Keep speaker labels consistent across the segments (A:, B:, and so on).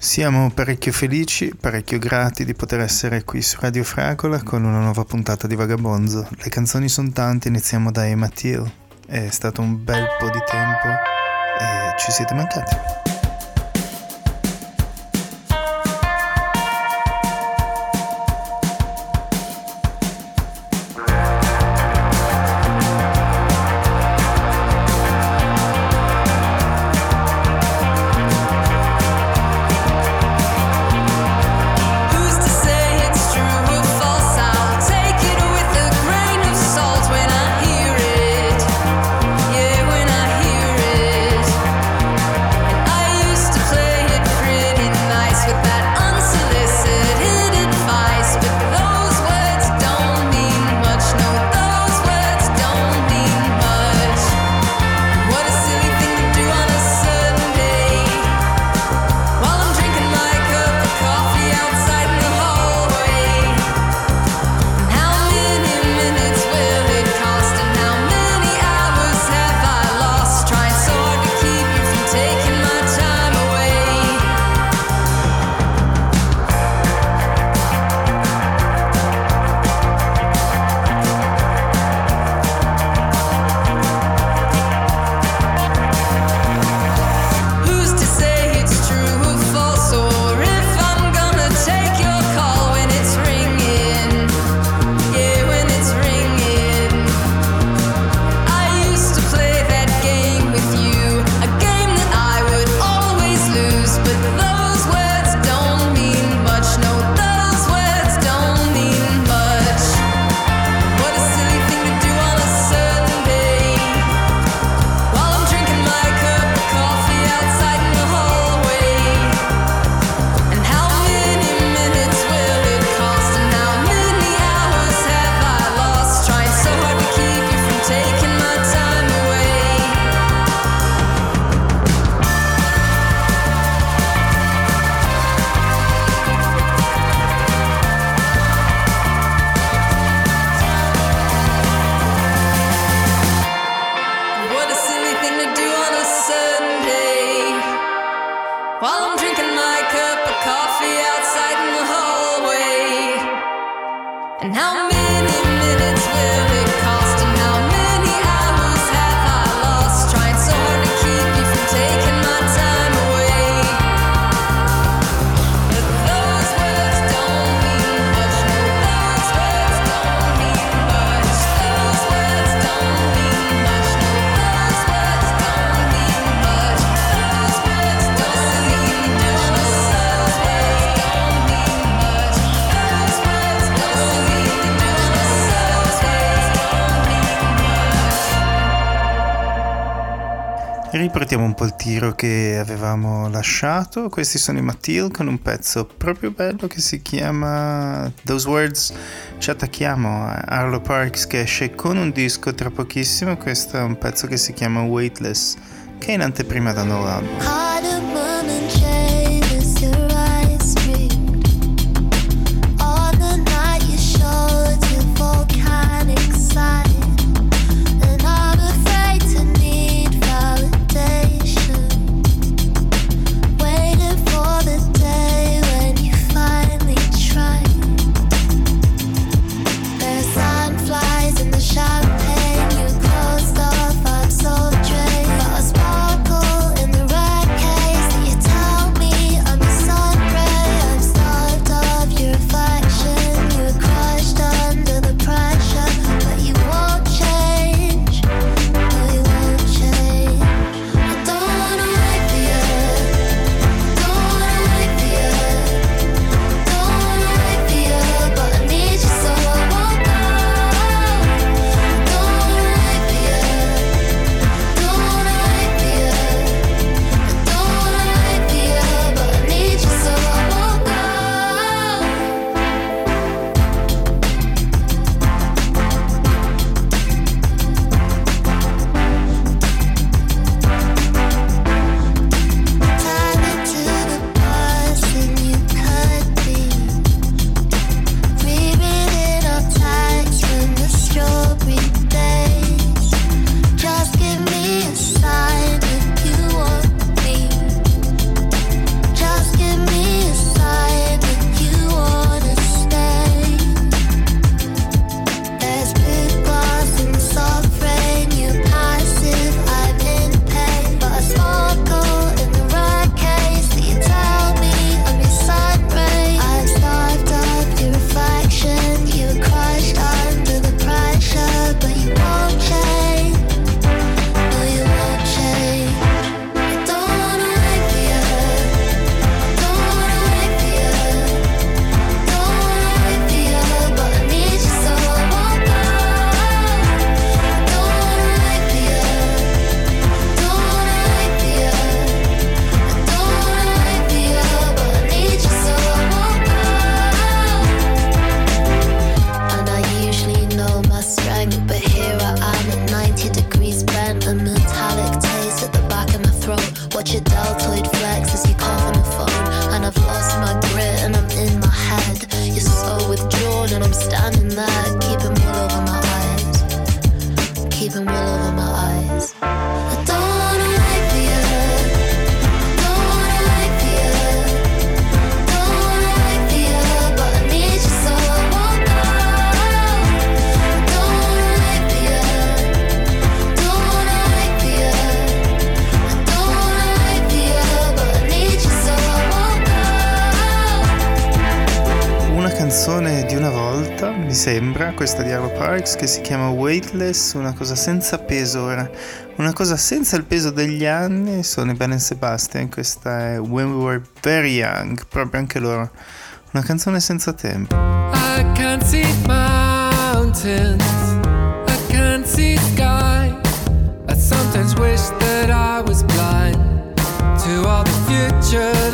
A: Siamo parecchio felici, parecchio grati di poter essere qui su Radio Fragola con una nuova puntata di Vagabonzo. Le canzoni sono tante, iniziamo da Emma Till. È stato un bel po' di tempo e ci siete mancati. Tiro che avevamo lasciato. Questi sono i Matil con un pezzo proprio bello che si chiama Those Words. Ci attacchiamo a Arlo Parks che esce con un disco tra pochissimo. Questo è un pezzo che si chiama Weightless, che è in anteprima da nuovo album.
B: questa di Arrow Parks che si chiama Weightless, una cosa senza peso ora, una cosa senza il peso degli anni, sono i Ben Sebastian, questa è When We Were Very Young, proprio anche loro, una canzone senza tempo.
C: I can't see mountains, I can't see sky, I sometimes wish that I was blind to all the future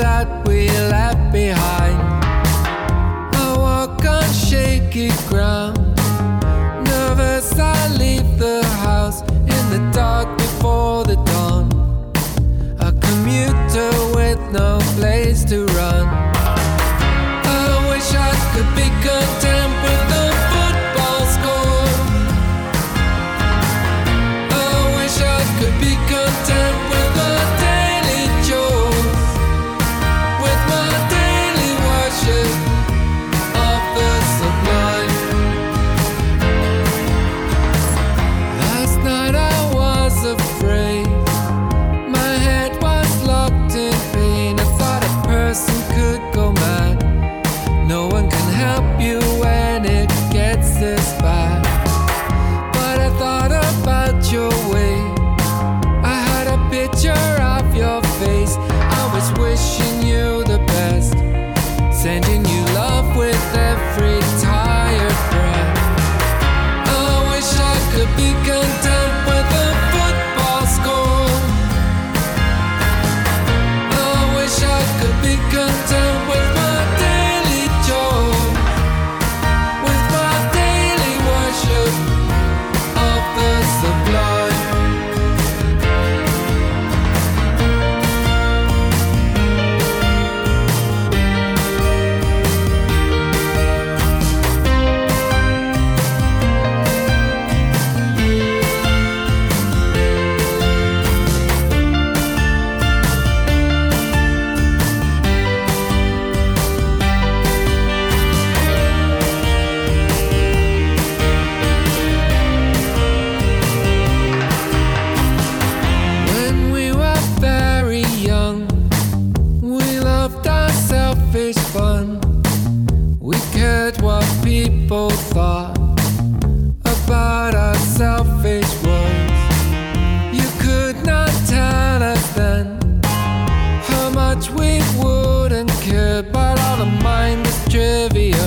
C: but all the mind is trivia.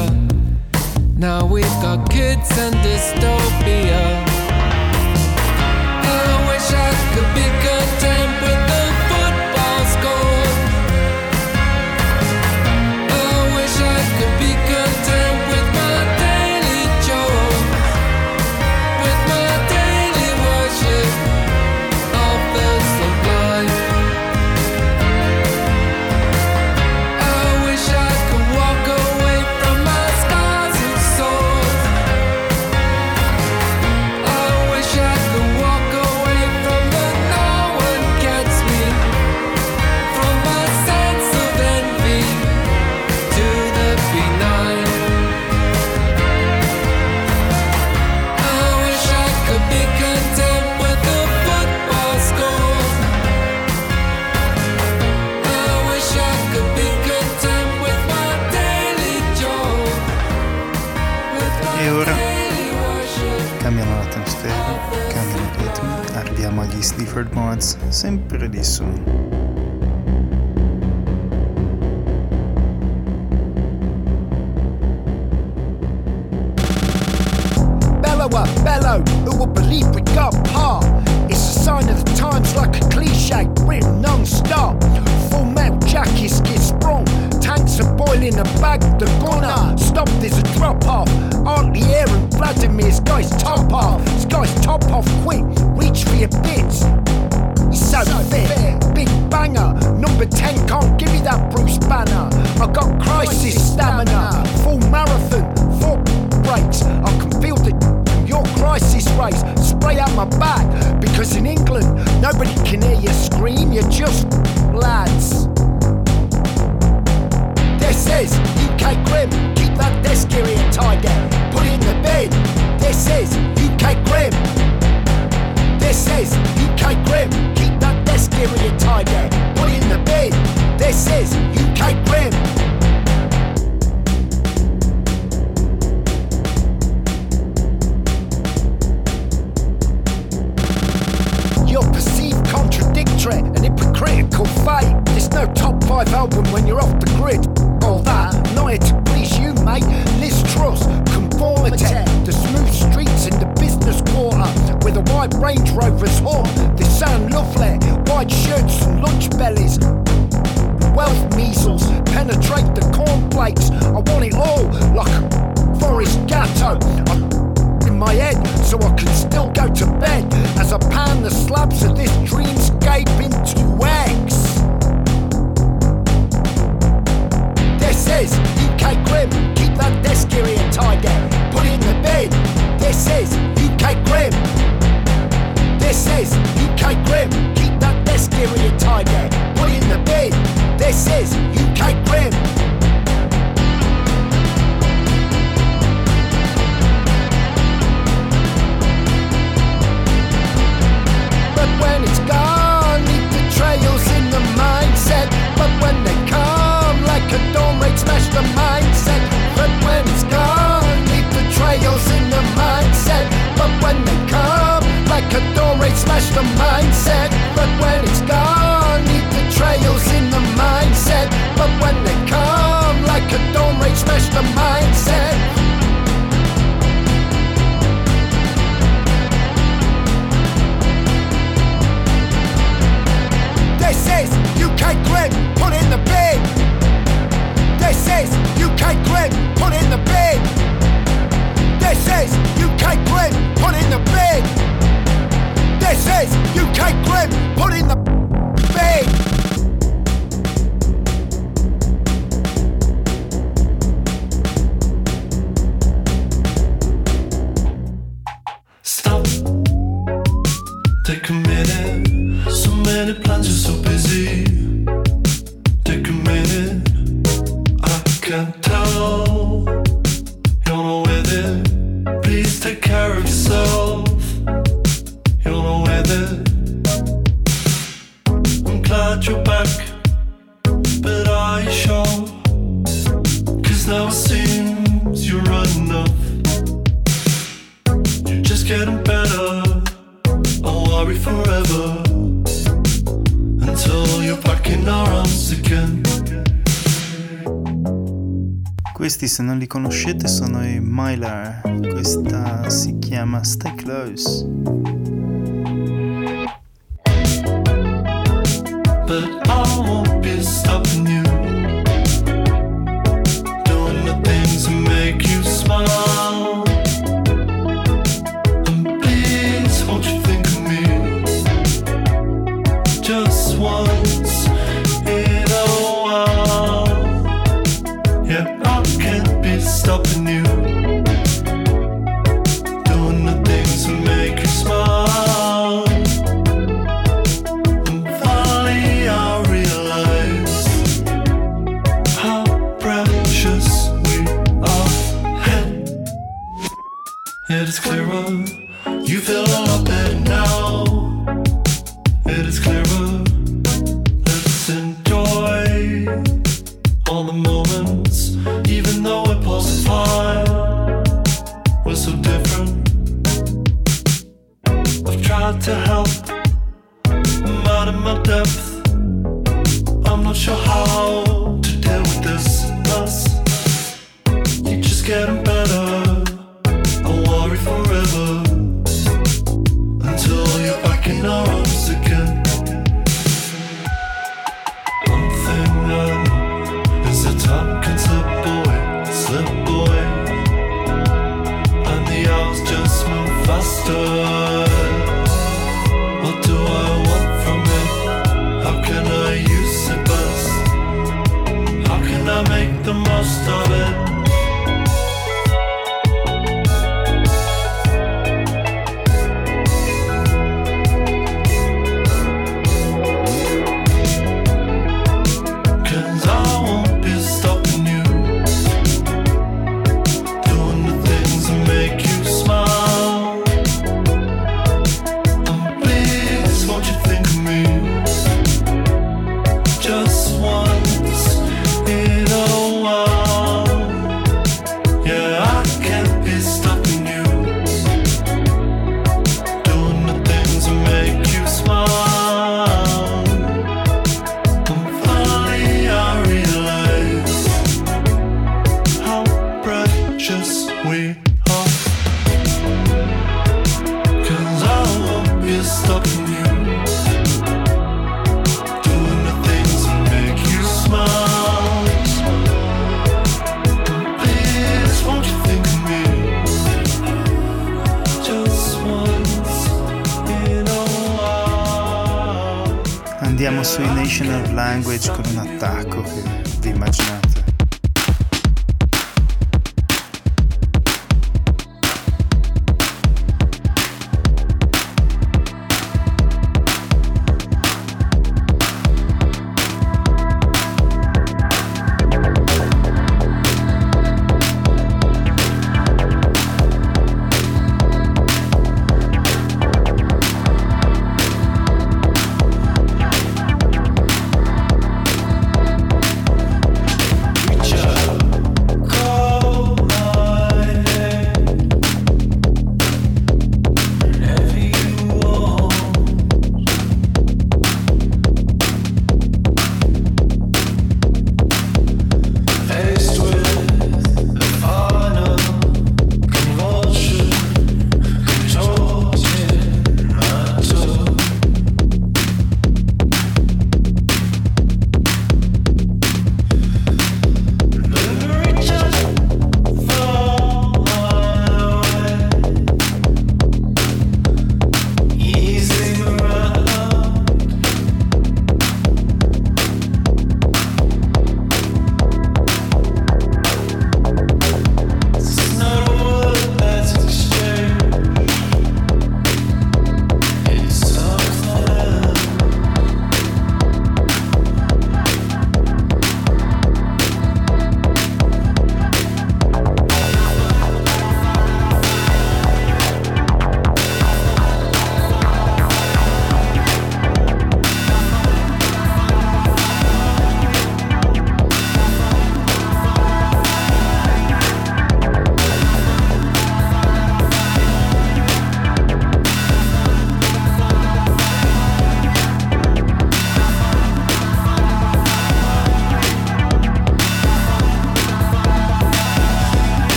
C: Now we've got kids and dystopia. I wish I could be content.
B: Sleaford Mods, sempre disso.
D: Bellower, bellow, who will believe we got par? It's a sign of the times like a cliche, written non-stop. Full metal jackets get sprung, tanks are boiling a bag, the gunner. Stop, there's a drop off. Aren't the air and Vladimir's guys top off? This guy's top off quick, reach for your bits so fit. Big banger, number 10 can't give me that Bruce Banner. I got crisis stamina, full marathon, four breaks. I can feel the your crisis race spray out my back because in England nobody can hear you scream. You're just lads. This is UK Grim. Keep that desk here tiger. Put it in the bin. This is UK Grim. This is UK Grim. Keep that desk area tidy. Put in the bin. This is UK Grim. You're perceived contradictory and hypocritical fate. There's no top five album when you're off the grid. All that, not here to please you, mate. Liz Truss, conformity. The smooth streets in the business quarter with a white Range Rover's horn. They sound lovely. White shirts and lunch bellies. Wealth measles penetrate the cornflakes. I want it all like Forest Gatto. I in my head so I can still go to bed as I pan the slabs of this dreamscape into eggs. This is UK Grim. Keep that desk area tidy. Put it in the bin. This is UK Grim. This is UK Grim. Keep that desk area tidy. Put it in the bin. This is UK Grim. But when it's gone, the in the mindset. But when they come, like a smash the mindset. Smash the mindset. But when it's gone, leave the trails in the mindset. But when they come, like a dawn raid, smash the mindset. This is UK Grim, put in the bin.
E: way off.
B: Cause I
E: won't be stuck in you. Doing the things that make you smile. Please, won't you think of me?
B: Andiamo sui National Language con un attacco che vi immaginate.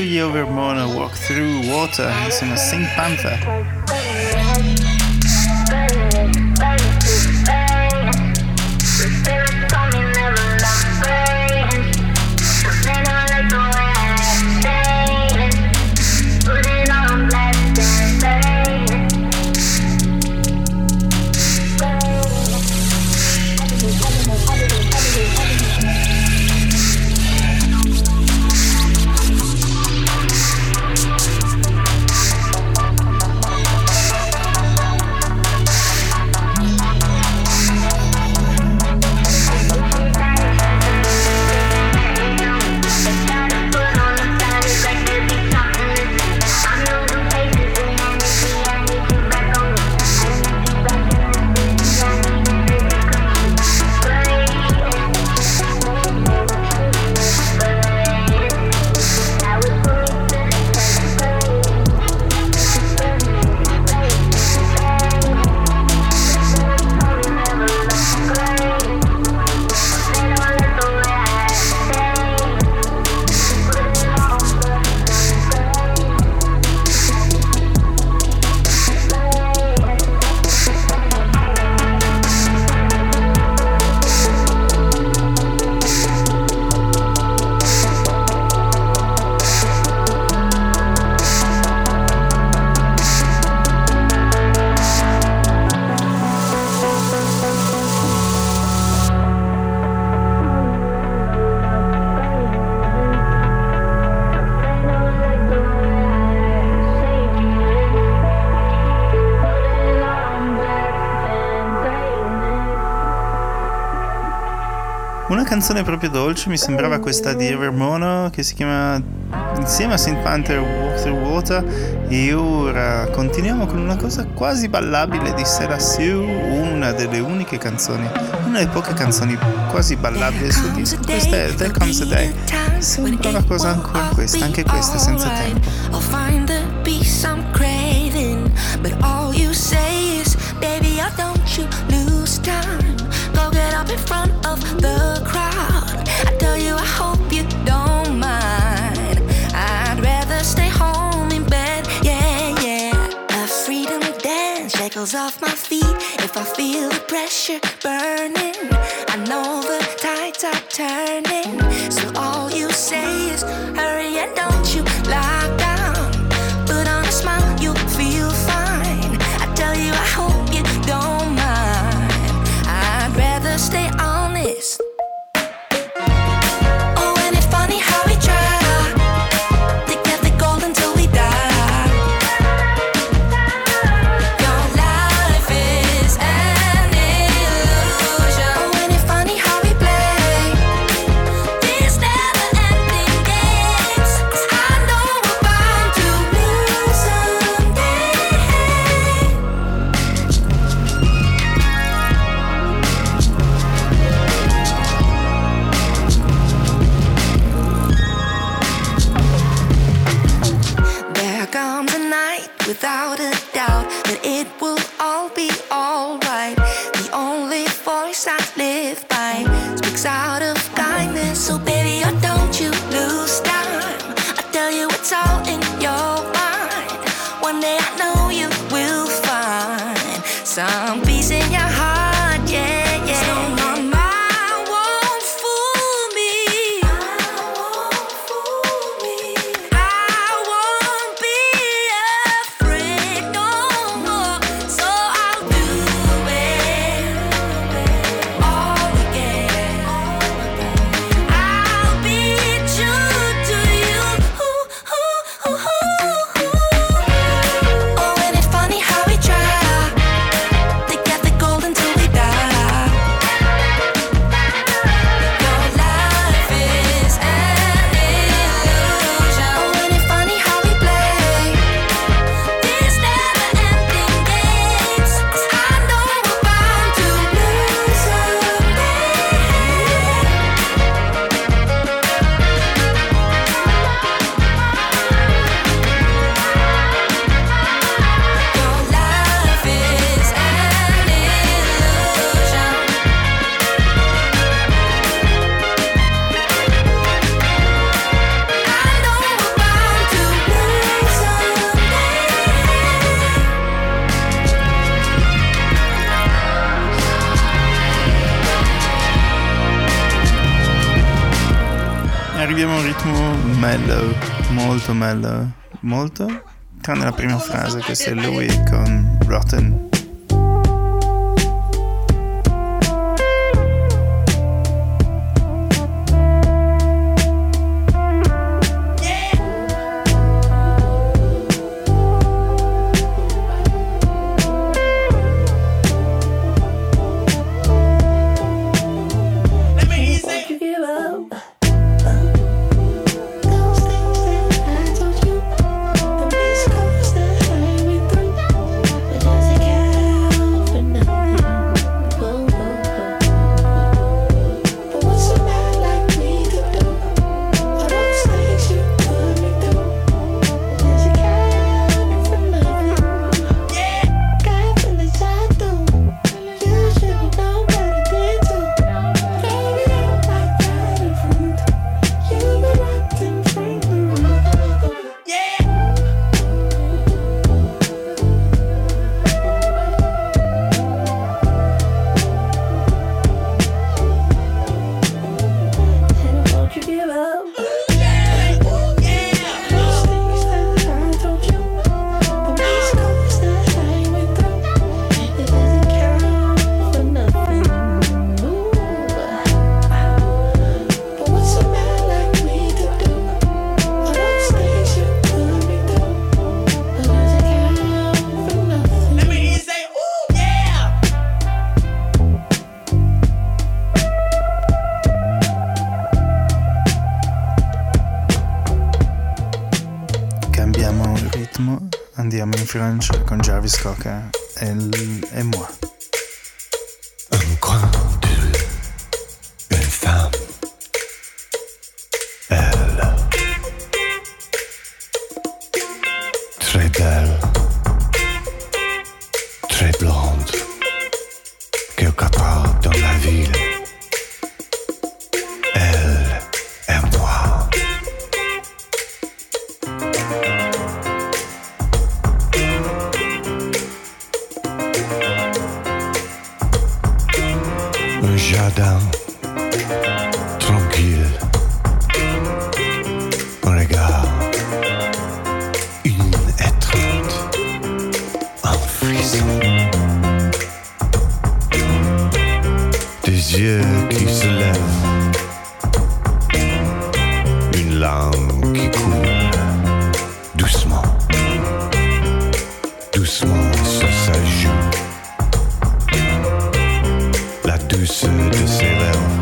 B: Andiamo sugli Overmono Walk Through Water insieme a Saint Panther. Canzone proprio dolce mi sembrava questa di Evermono che si chiama insieme a Saint Panther Walk Through Water e ora continuiamo con una cosa quasi ballabile di Sarah Sue, una delle uniche canzoni, una delle poche canzoni quasi ballabili sul disco. Questa è There Comes a Day. Sembra una cosa ancora questa, anche questa senza tempo.
F: But all you say is, baby, I don't you lose time. Go get up in front of the shackles off my feet. If I feel the pressure burning, I know the tides are turning. So all you say is, hurry and don't you lie
G: molto bello, eh, molto, tranne la prima frase che se lui con Rotten.
H: Hitchcock. plus que ses lèvres.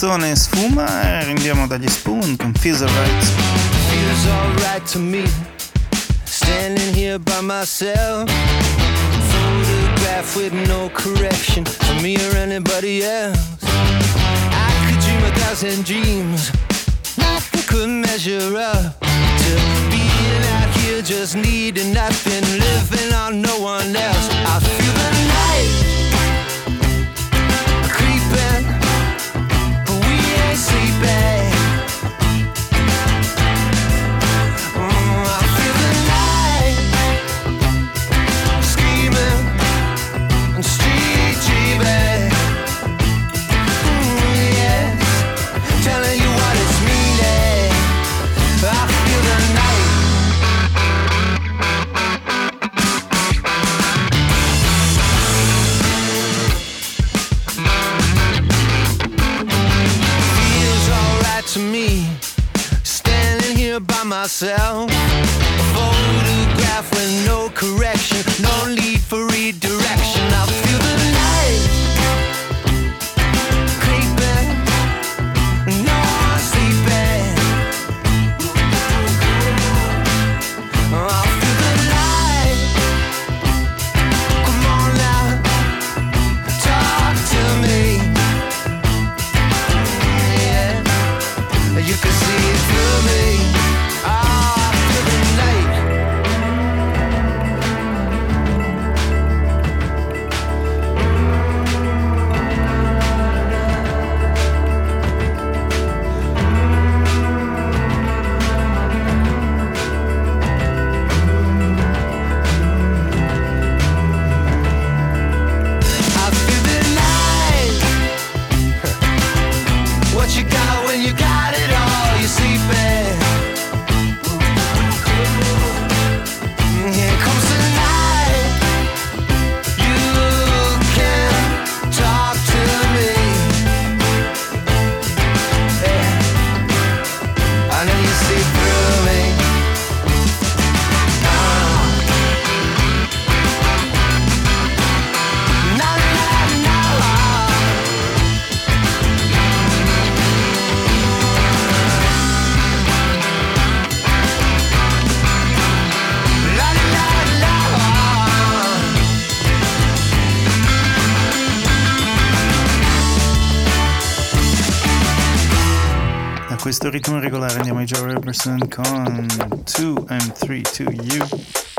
H: canzone sfuma e rinviamo dagli Spoon con Feels Alright.
B: Feels alright to me, standing here by myself. Photograph with no correction for me or anybody else. I could dream a thousand dreams, nothing could measure up to being out here just needing nothing, living on no one else. I feel the night. myself. A photograph with no correction.
H: historitum regular andiamo ai Joe Robertson con 2 and 3 to you.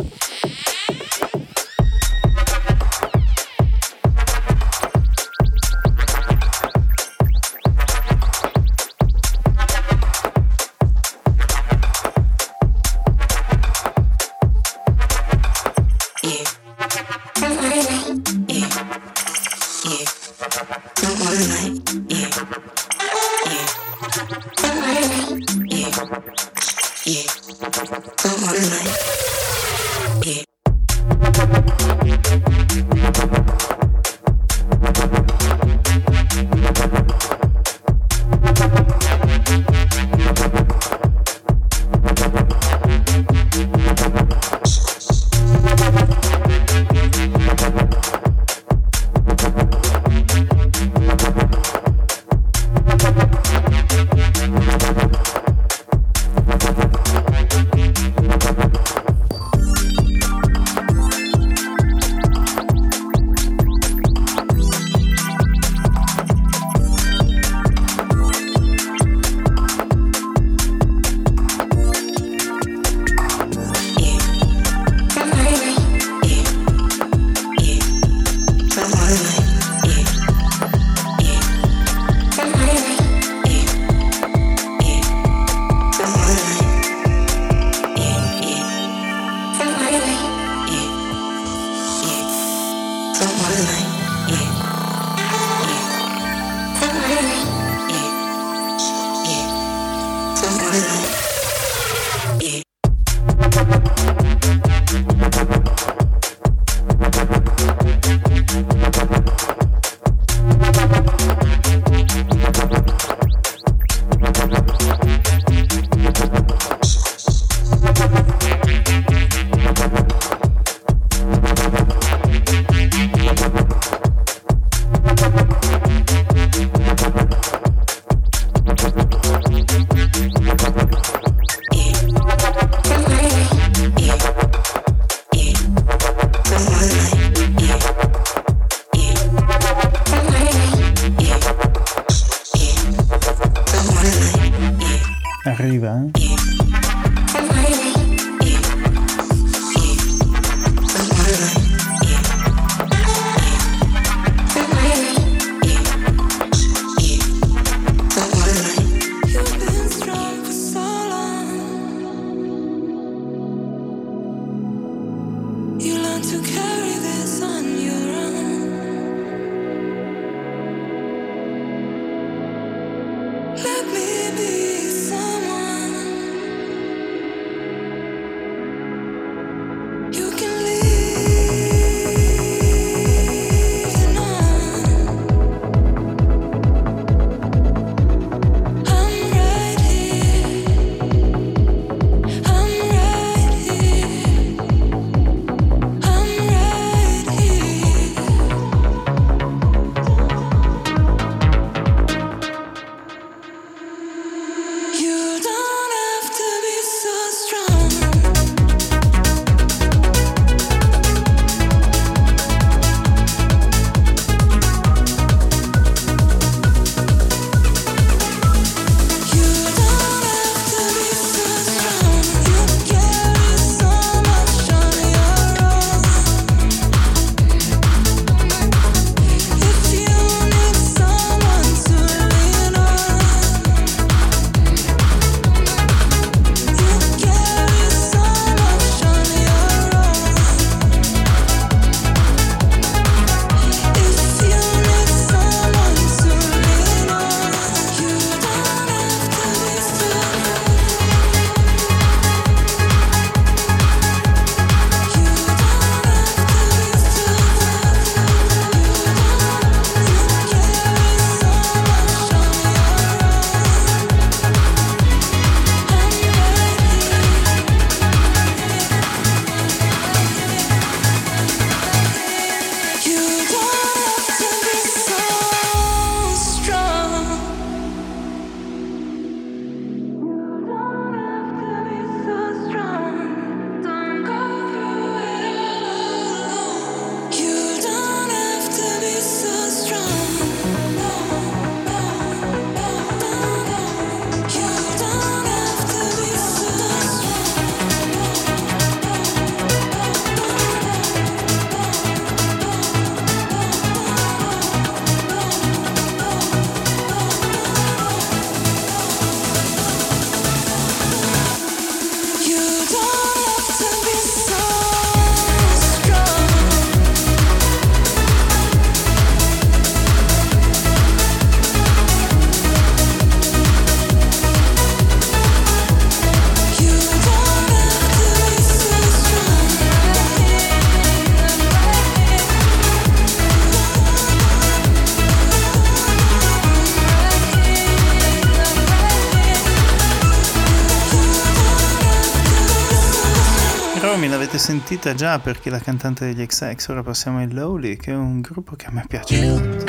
B: mi l'avete sentita già perché la cantante degli XX. Ora passiamo ai Lowly, che è un gruppo che a me piace
I: you, molto.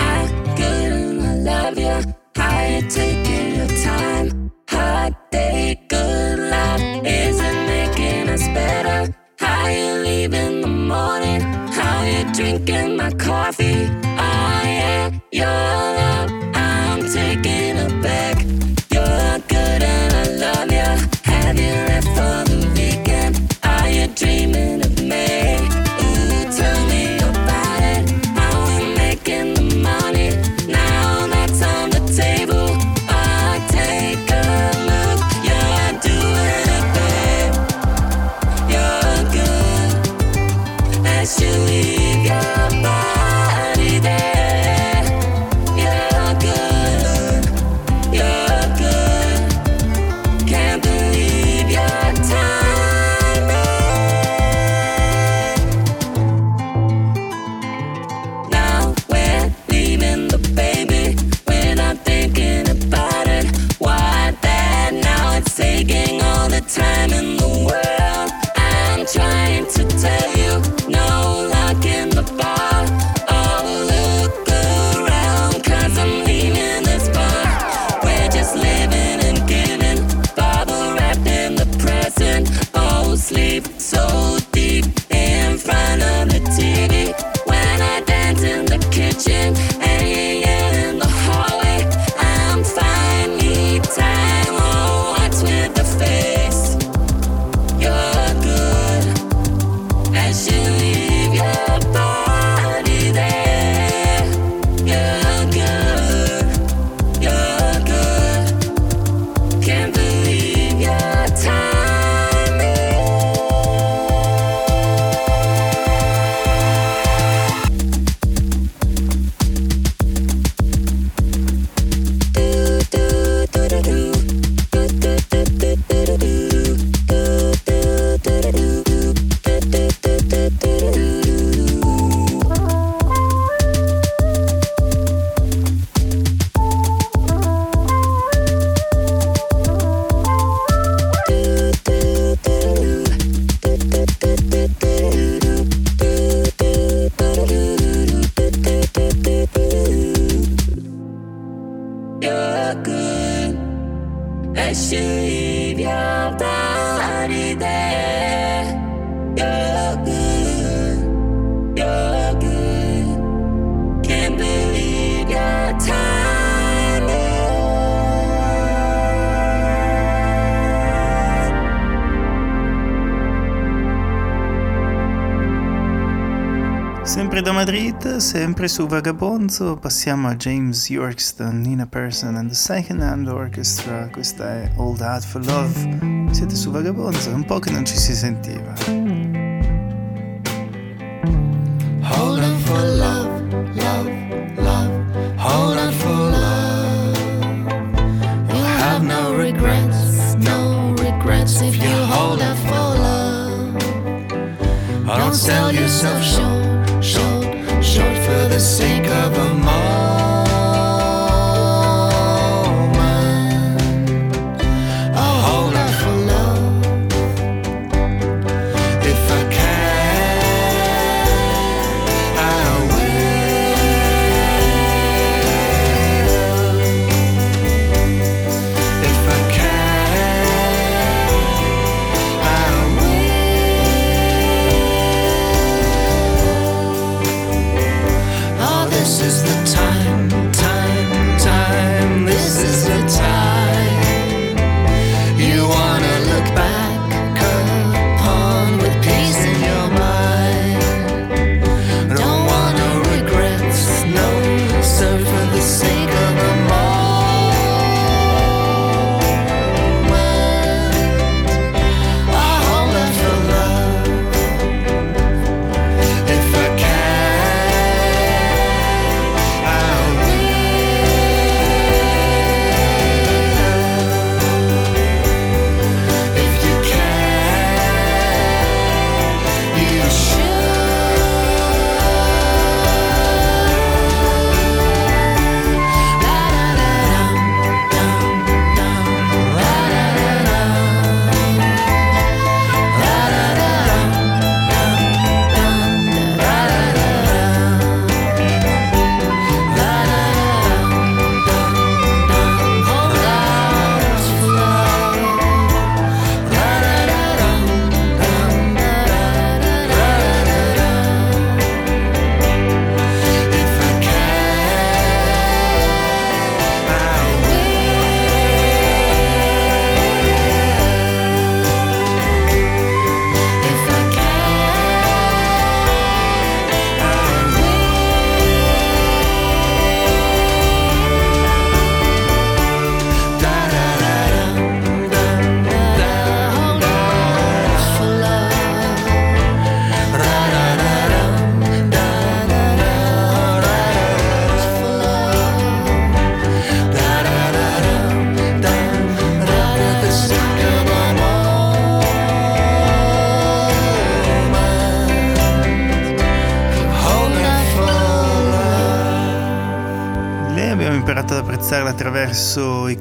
I: How you leave in the morning? How you drinking my coffee? Oh, I am your love, I'm taking a back. You're good and I love you. Have you left for me? dreaming of
B: sempre su Vagabonzo passiamo a James Yorkston in a Person and the Second Hand Orchestra, questa è Old Out for Love. Siete su Vagabonzo, è un po' che non ci si sentiva.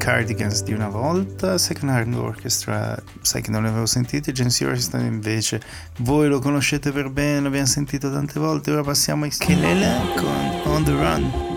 B: Cardigans di una volta, Second Hand Orchestra, sai che non l'avevo sentito, sentiti, Gency Orchestra invece, voi lo conoscete per bene, l'abbiamo sentito tante volte, ora passiamo a Kelele con On The Run.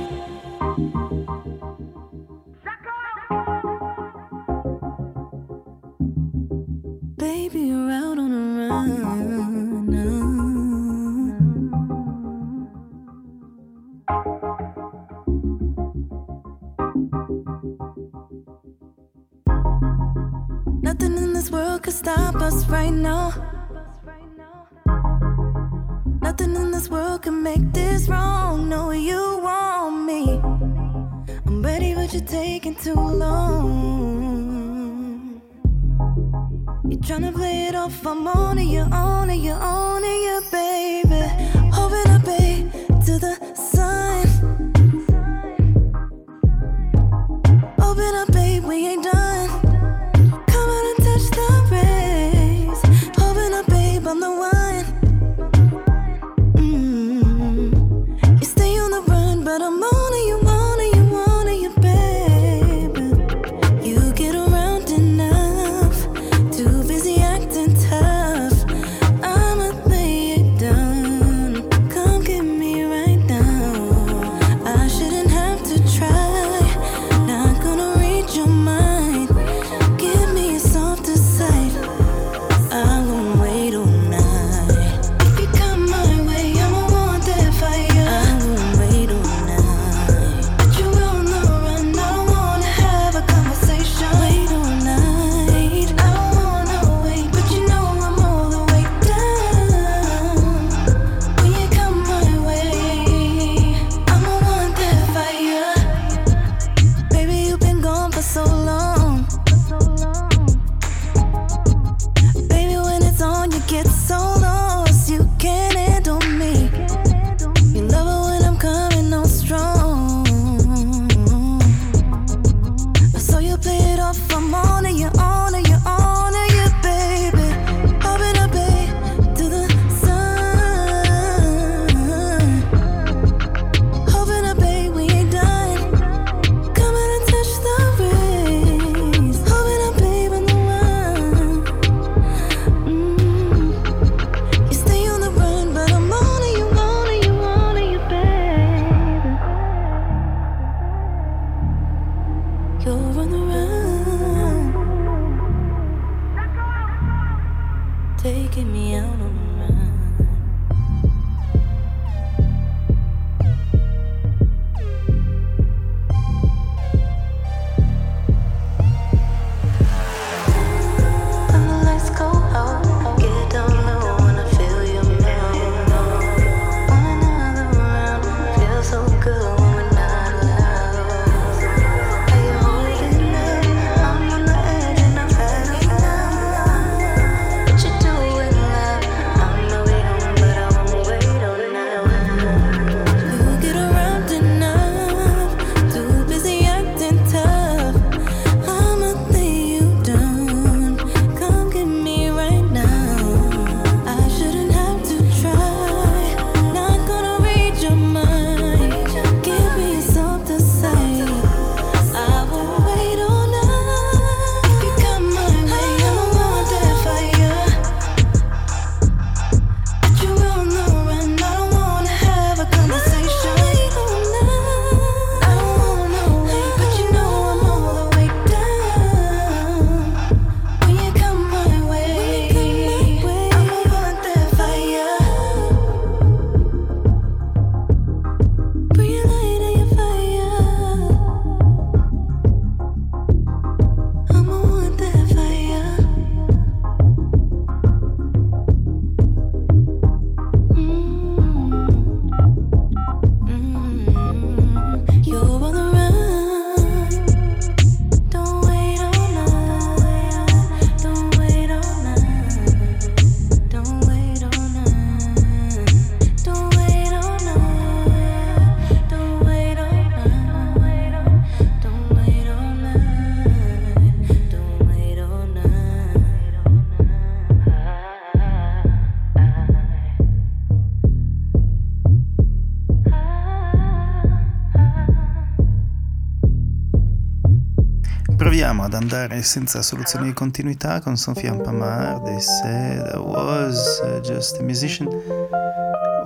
B: ad andare senza soluzioni di continuità con Sofia Ampamar They said I was uh, just a musician.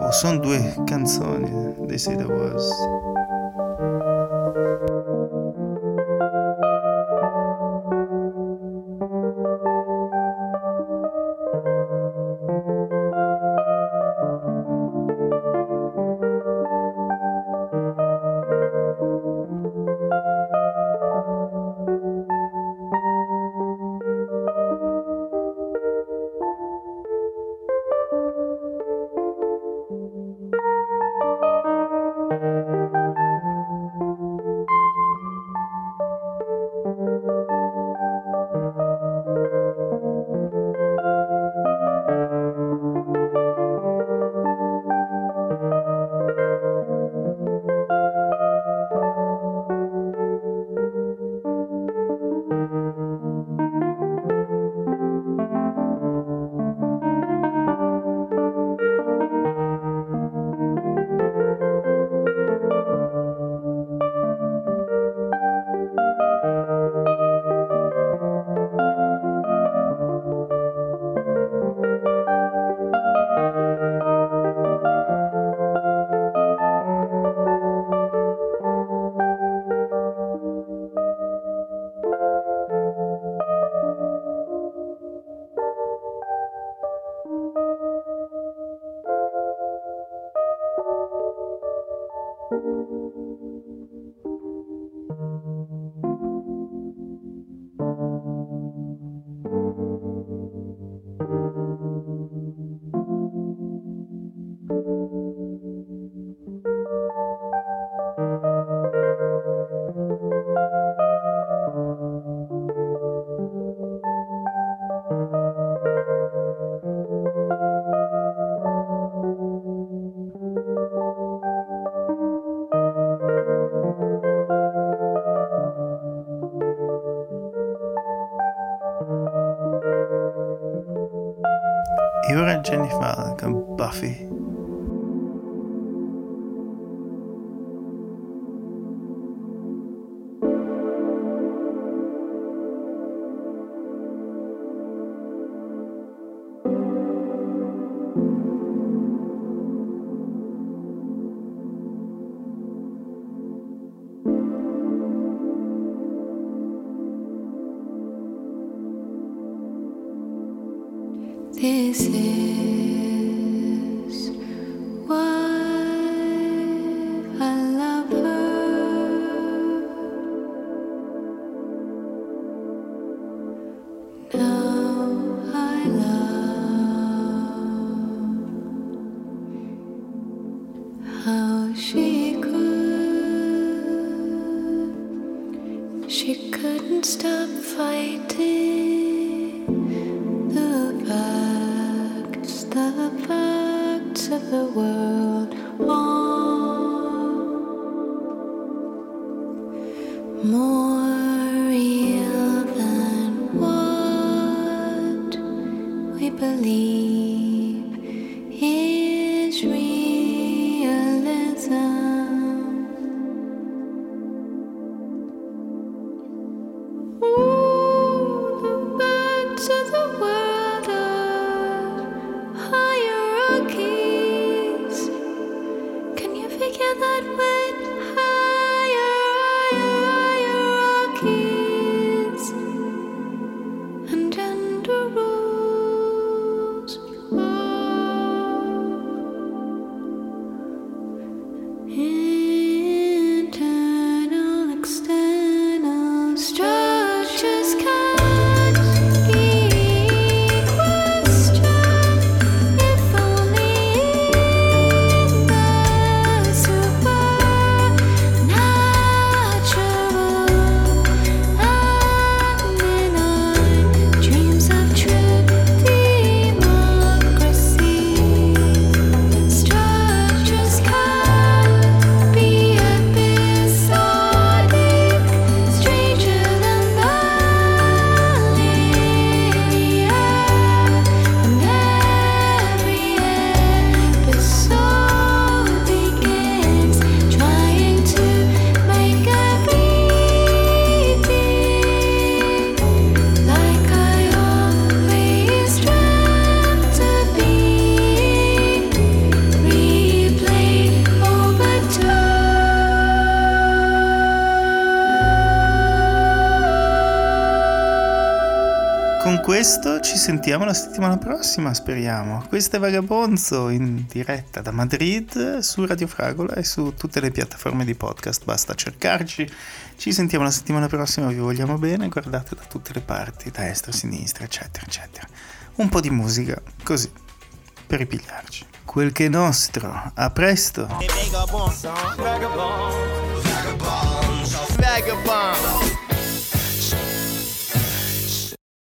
B: Oh, sono due canzoni. They said I was. Con Buffy.
J: Figure that with
B: sentiamo la settimana prossima, speriamo. Questo è Vagabonzo in diretta da Madrid su Radio Fragola e su tutte le piattaforme di podcast, basta cercarci. Ci sentiamo la settimana prossima, vi vogliamo bene, guardate da tutte le parti, destra, sinistra, eccetera, eccetera. Un po' di musica, così, per ripigliarci. Quel che è nostro, a presto!
K: Vagabond.